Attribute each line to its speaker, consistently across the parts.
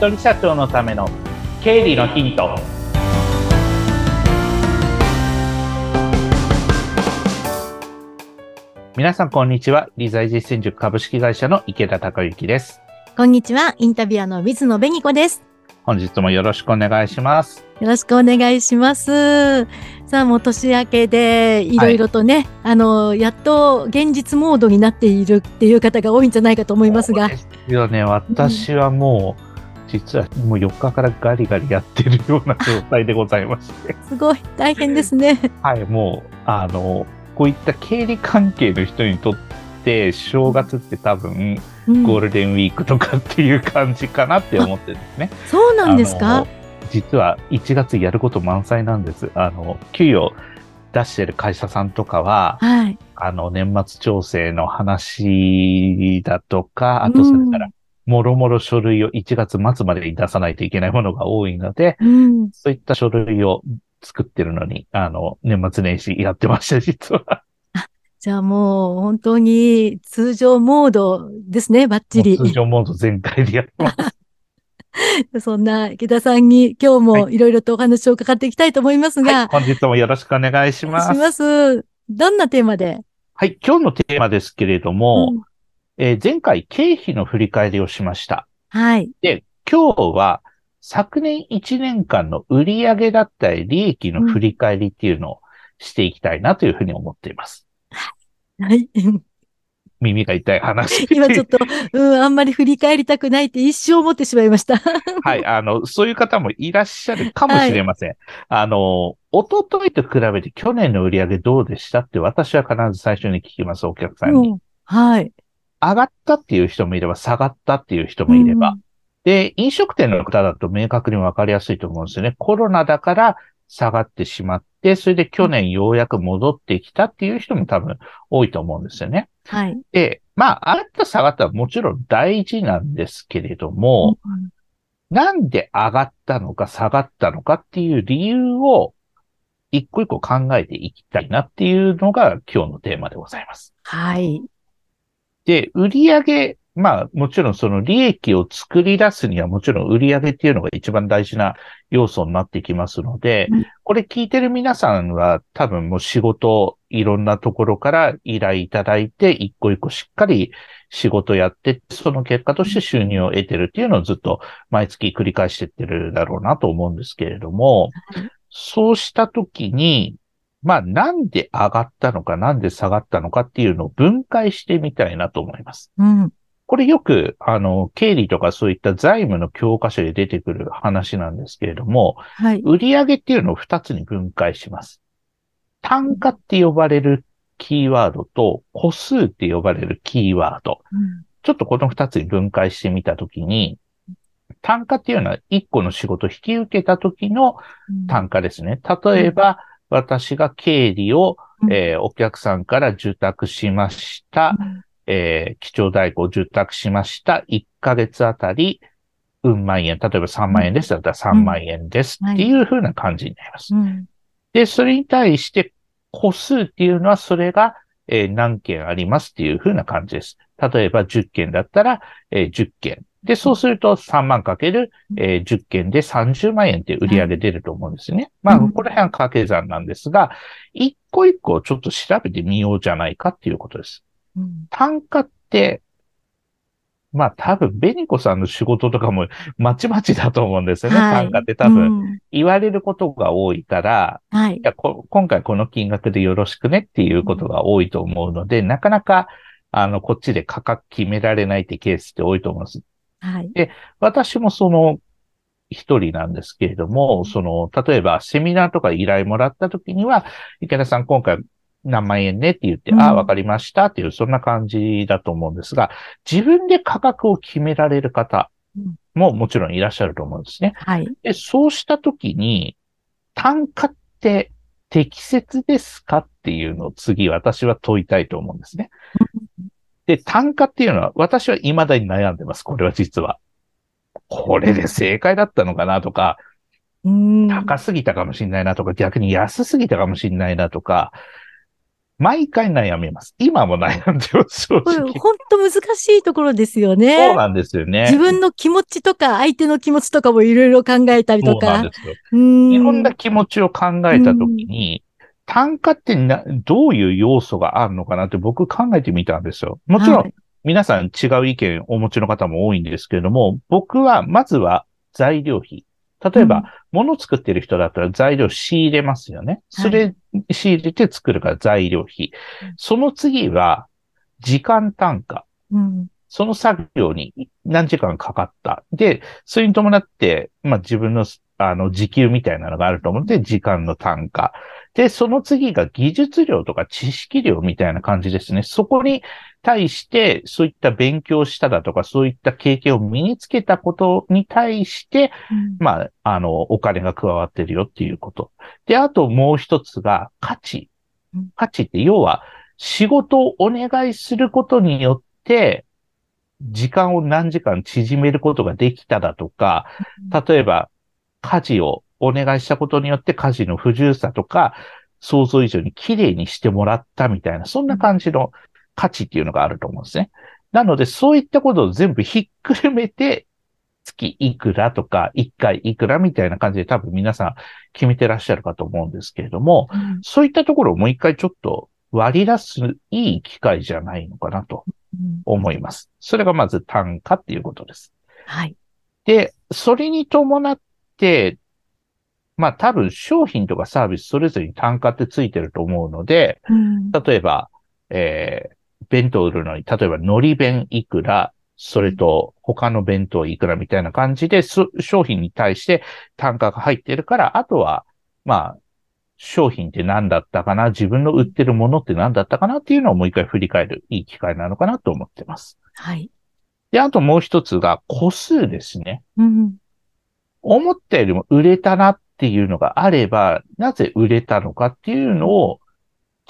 Speaker 1: 人社長のための経理のヒント。皆さんこんにちは。理財実践塾株式会社の池田孝之です。
Speaker 2: こんにちは。インタビュアーの水野紅子です。
Speaker 1: 本日もよろしくお願いします。
Speaker 2: よろしくお願いします。さあもう年明けでいろいろとね、はい、あのやっと現実モードになっているっていう方が多いんじゃないかと思いますが。
Speaker 1: ですよね。私はもう、うん、実はもう4日からガリガリやってるような状態でございまして。
Speaker 2: すごい大変ですね。
Speaker 1: はい、もうあのこういった経理関係の人にとって正月って多分、うん、ゴールデンウィークとかっていう感じかなって思ってるんですね。
Speaker 2: そうなんですか？
Speaker 1: 実は1月やること満載なんです。あの、給与出してる会社さんとかは、はい、あの、年末調整の話だとか、あとそれから、もろもろ書類を1月末までに出さないといけないものが多いので、うん、そういった書類を作ってるのに、あの、年末年始やってました、実は。
Speaker 2: じゃあもう本当に通常モードですね、バッチリ。
Speaker 1: 通常モード全開でやってます。
Speaker 2: そんな池田さんに今日もいろいろとお話を伺っていきたいと思いますが、
Speaker 1: はい、本日もよろしくお願いします。
Speaker 2: します。どんなテーマで？
Speaker 1: はい、今日のテーマですけれども、うん、えー、前回経費の振り返りをしました。
Speaker 2: はい。
Speaker 1: で、今日は昨年1年間の売上だったり利益の振り返りっていうのをしていきたいなというふうに思っています。
Speaker 2: はい。
Speaker 1: 耳が痛い話。
Speaker 2: 今ちょっと、うん、あんまり振り返りたくないって一生思ってしまいました。
Speaker 1: はい、あの、そういう方もいらっしゃるかもしれません。はい、あの、おとといと比べて去年の売り上げどうでしたって私は必ず最初に聞きます、お客さんに。うん、
Speaker 2: はい。
Speaker 1: 上がったっていう人もいれば、下がったっていう人もいれば。うん、で、飲食店の方だと明確にわかりやすいと思うんですよね。コロナだから下がってしまって、それで去年ようやく戻ってきたっていう人も多分多いと思うんですよね。
Speaker 2: はい。
Speaker 1: で、まあ、上がった下がったはもちろん大事なんですけれども、うん、なんで上がったのか下がったのかっていう理由を一個一個考えていきたいなっていうのが今日のテーマでございます。
Speaker 2: はい。
Speaker 1: で、売上まあ、もちろんその利益を作り出すにはもちろん売り上げっていうのが一番大事な要素になってきますので、これ聞いてる皆さんは多分もう仕事いろんなところから依頼いただいて一個一個しっかり仕事やって、その結果として収入を得てるっていうのをずっと毎月繰り返してってるだろうなと思うんですけれども、そうしたときに、まあなんで上がったのかなんで下がったのかっていうのを分解してみたいなと思います。
Speaker 2: うん。
Speaker 1: これよく、あの、経理とかそういった財務の教科書で出てくる話なんですけれども、
Speaker 2: はい、
Speaker 1: 売上っていうのを2つに分解します。単価って呼ばれるキーワードと、個数って呼ばれるキーワード。うん、ちょっとこの2つに分解してみたときに、単価っていうのは1個の仕事を引き受けた時の単価ですね。例えば、私が経理を、えー、お客さんから受託しました。えー、基調代行を受託しました。1ヶ月あたり、うん万円。例えば3万円ですだったら3万円ですっていう風な感じになります。で、それに対して個数っていうのはそれが、えー、何件ありますっていう風な感じです。例えば10件だったら、えー、10件。で、そうすると3万かける、えー、10件で30万円って売り上げ出ると思うんですね。まあ、この辺は掛け算なんですが、一個一個ちょっと調べてみようじゃないかっていうことです。単価って、まあ多分、ベニコさんの仕事とかもまちまちだと思うんですよね。はい、単価って多分、言われることが多いから、
Speaker 2: はい、
Speaker 1: いや今回この金額でよろしくねっていうことが多いと思うので、なかなか、あの、こっちで価格決められないってケースって多いと思います。
Speaker 2: はい。
Speaker 1: で、私もその一人なんですけれども、その、例えばセミナーとか依頼もらった時には、池田さん今回何万円ねって言って、うん、ああ、わかりましたっていう、そんな感じだと思うんですが、自分で価格を決められる方ももちろんいらっしゃると思うんですね。
Speaker 2: はい。
Speaker 1: で、そうしたときに、単価って適切ですかっていうのを次私は問いたいと思うんですね。で、単価っていうのは私は未だに悩んでます。これは実は。これで正解だったのかなとか、高すぎたかもしれないなとか、逆に安すぎたかもしれないなとか、毎回悩みます。今も悩んでます。
Speaker 2: 本当難しいところですよね。
Speaker 1: そうなんですよね。
Speaker 2: 自分の気持ちとか、相手の気持ちとかもいろいろ考えたりとか
Speaker 1: そうなん。ですよ。
Speaker 2: うん
Speaker 1: いろんな気持ちを考えたときに、単価ってな、どういう要素があるのかなって僕考えてみたんですよ。もちろん、
Speaker 2: はい
Speaker 1: 皆さん違う意見お持ちの方も多いんですけれども、僕はまずは材料費。例えば、
Speaker 2: うん
Speaker 1: 物作ってる人だったら材料仕入れますよね。
Speaker 2: はい
Speaker 1: それ仕入れて作るから材料費
Speaker 2: うん。
Speaker 1: その次は、時間単価。
Speaker 2: うん
Speaker 1: その作業に何時間かかった。で、それに伴って、まあ自分の、あの、時給みたいなのがあると思うので、時間の単価。で、その次が技術量とか知識量みたいな感じですね。そこに対して、そういった勉強しただとか、そういった経験を身につけたことに対して、
Speaker 2: うん
Speaker 1: まあ、あの、お金が加わってるよっていうこと。で、あともう一つが価値
Speaker 2: うん。
Speaker 1: 価値って要は仕事をお願いすることによって、時間を何時間縮めることができただとか、例えば家事をお願いしたことによって家事の不自由さとか、想像以上に綺麗にしてもらったみたいな、そんな感じの価値っていうのがあると思うんですね。なので、そういったことを全部ひっくるめて、月いくらとか、一回いくらみたいな感じで多分皆さん決めてらっしゃるかと思うんですけれども、
Speaker 2: うん
Speaker 1: そういったところをもう一回ちょっと割り出すいい機会じゃないのかなと
Speaker 2: うん
Speaker 1: 思います。それがまず単価っていうことです。
Speaker 2: はい。
Speaker 1: で、それに伴って、まあ多分商品とかサービスそれぞれに単価ってついてると思うので、
Speaker 2: うん
Speaker 1: 例えば、えー、弁当を売るのに、例えば海苔弁いくら、それと他の弁当いくらみたいな感じで、そ商品に対して単価が入ってるから、あとは、まあ、商品って何だったかな、自分の売ってるものって何だったかなっていうのをもう一回振り返るいい機会なのかなと思ってます。
Speaker 2: はい。
Speaker 1: で、あともう一つが個数ですね。
Speaker 2: うん
Speaker 1: 思ったよりも売れたなっていうのがあれば、なぜ売れたのかっていうのを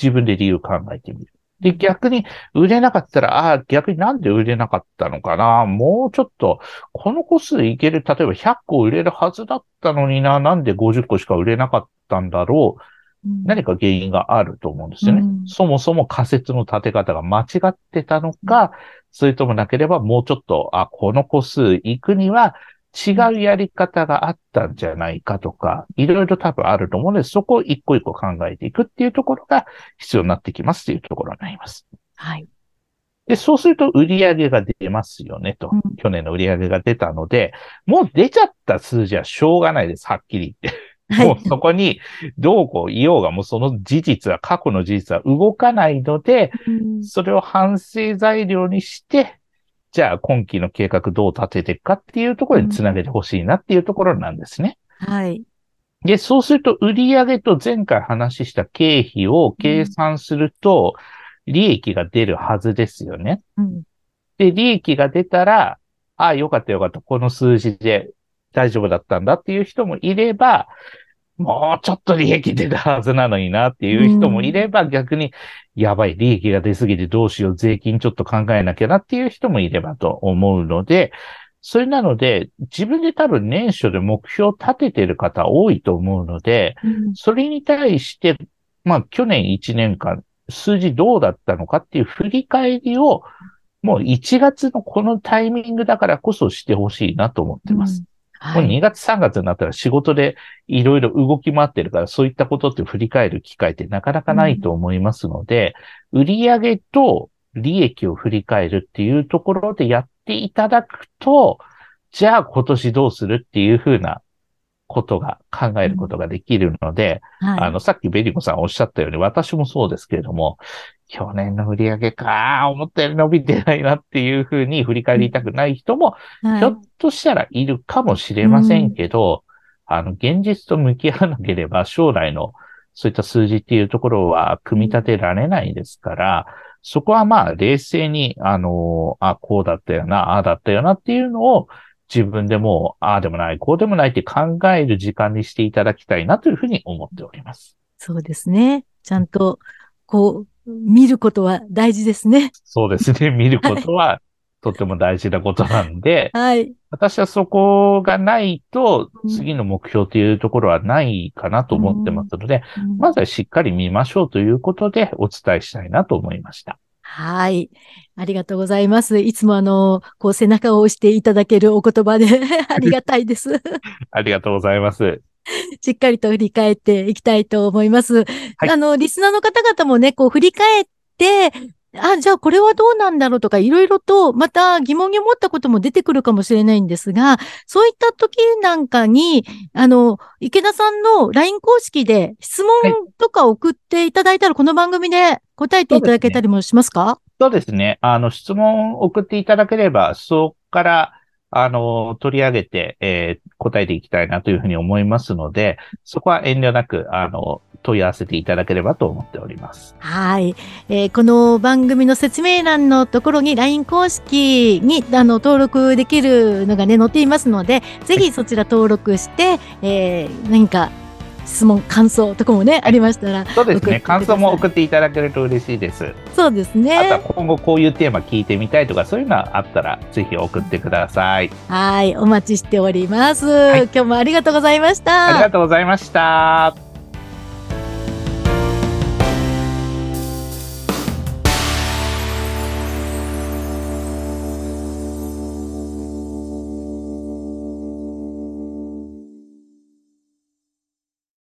Speaker 1: 自分で理由考えてみる。で、逆に売れなかったら、ああ、逆になんで売れなかったのかな？もうちょっと、この個数いける、例えば100個売れるはずだったのにな、なんで50個しか売れなかったんだろう？
Speaker 2: うん
Speaker 1: 何か原因があると思うんですよね。
Speaker 2: うん
Speaker 1: そもそも仮説の立て方が間違ってたのか、それともなければもうちょっと、あ、この個数行くには違うやり方があったんじゃないかとか、いろいろ多分あると思うので、そこを一個一個考えていくっていうところが必要になってきますっていうところになります。
Speaker 2: はい。
Speaker 1: で、そうすると売り上げが出ますよねと。
Speaker 2: うん
Speaker 1: 去年の売り上げが出たので、もう出ちゃった数字はしょうがないです。はっきり言って。
Speaker 2: はい。
Speaker 1: もうそこにどうこう言おうが、もうその事実は、過去の事実は動かないので、
Speaker 2: うん
Speaker 1: それを反省材料にして、じゃあ今期の計画どう立てていくかっていうところにつなげてほしいなっていうところなんですね。
Speaker 2: はい。
Speaker 1: で、そうすると売上と前回話した経費を計算すると、利益が出るはずですよね。
Speaker 2: うん
Speaker 1: で、利益が出たら、ああ、よかったよかった、この数字で大丈夫だったんだっていう人もいれば、もうちょっと利益出たはずなのになっていう人もいれば、逆に、やばい、利益が出すぎてどうしよう、税金ちょっと考えなきゃなっていう人もいればと思うので、それなので、自分で多分年初で目標を立ててる方多いと思うので、
Speaker 2: うん
Speaker 1: それに対して、まあ去年1年間、数字どうだったのかっていう振り返りを、もう1月のこのタイミングだからこそしてほしいなと思ってます。
Speaker 2: うん
Speaker 1: もう
Speaker 2: はい。
Speaker 1: 2月3月になったら仕事でいろいろ動き回ってるから、そういったことって振り返る機会ってなかなかないと思いますので、売上と利益を振り返るっていうところでやっていただくと、じゃあ今年どうするっていうふうなことが考えることができるので、
Speaker 2: はい。
Speaker 1: あの、さっきベリコさんおっしゃったように、私もそうですけれども、去年の売り上げか、思ったより伸びてないなっていうふうに振り返りたくない人も、
Speaker 2: はい
Speaker 1: ひょっとしたらいるかもしれませんけど、あの、現実と向き合わなければ将来のそういった数字っていうところは組み立てられないですから、そこはまあ冷静に、あの、あ、こうだったよな、ああだったよなっていうのを自分でも、ああでもない、こうでもないって考える時間にしていただきたいなというふうに思っております。
Speaker 2: そうですね。ちゃんと、こう、見ることは大事ですね。
Speaker 1: そうですね。見ることはとても大事なことなんで、
Speaker 2: はい。
Speaker 1: 私はそこがないと
Speaker 2: うん、
Speaker 1: 次の目標というところはないかなと思ってますので、まずはしっかり見ましょうということでお伝えしたいなと思いました。
Speaker 2: はい。ありがとうございます。いつもあの、こう背中を押していただけるお言葉で ありがたいです。
Speaker 1: ありがとうございます。
Speaker 2: しっかりと振り返っていきたいと思います。
Speaker 1: はい
Speaker 2: あの、リスナーの方々もね、こう振り返って、あ、じゃあこれはどうなんだろうとか、いろいろとまた疑問に思ったことも出てくるかもしれないんですが、そういった時なんかに、あの、池田さんの LINE 公式で質問とか送っていただいたら、この番組で答えていただけたりもしますか？
Speaker 1: そうですね。あの、質問を送っていただければ、そこから、あの、取り上げて、えー答えていきたいなというふうに思いますので、そこは遠慮なく、あの、問い合わせていただければと思っております。
Speaker 2: はい、えーこの番組の説明欄のところに LINE 公式にあの登録できるのがね載っていますので、ぜひそちら登録して、えー何か質問、感想とかもね、ありましたら、
Speaker 1: そうですね。感想も送っていただけると嬉しいです。
Speaker 2: そうです
Speaker 1: あとは
Speaker 2: ね。
Speaker 1: 今後こういうテーマ聞いてみたいとか、そういうのがあったら、ぜひ送ってください。
Speaker 2: はい、お待ちしております。
Speaker 1: い
Speaker 2: 今日もありがとうございました。
Speaker 1: ありがとうございました。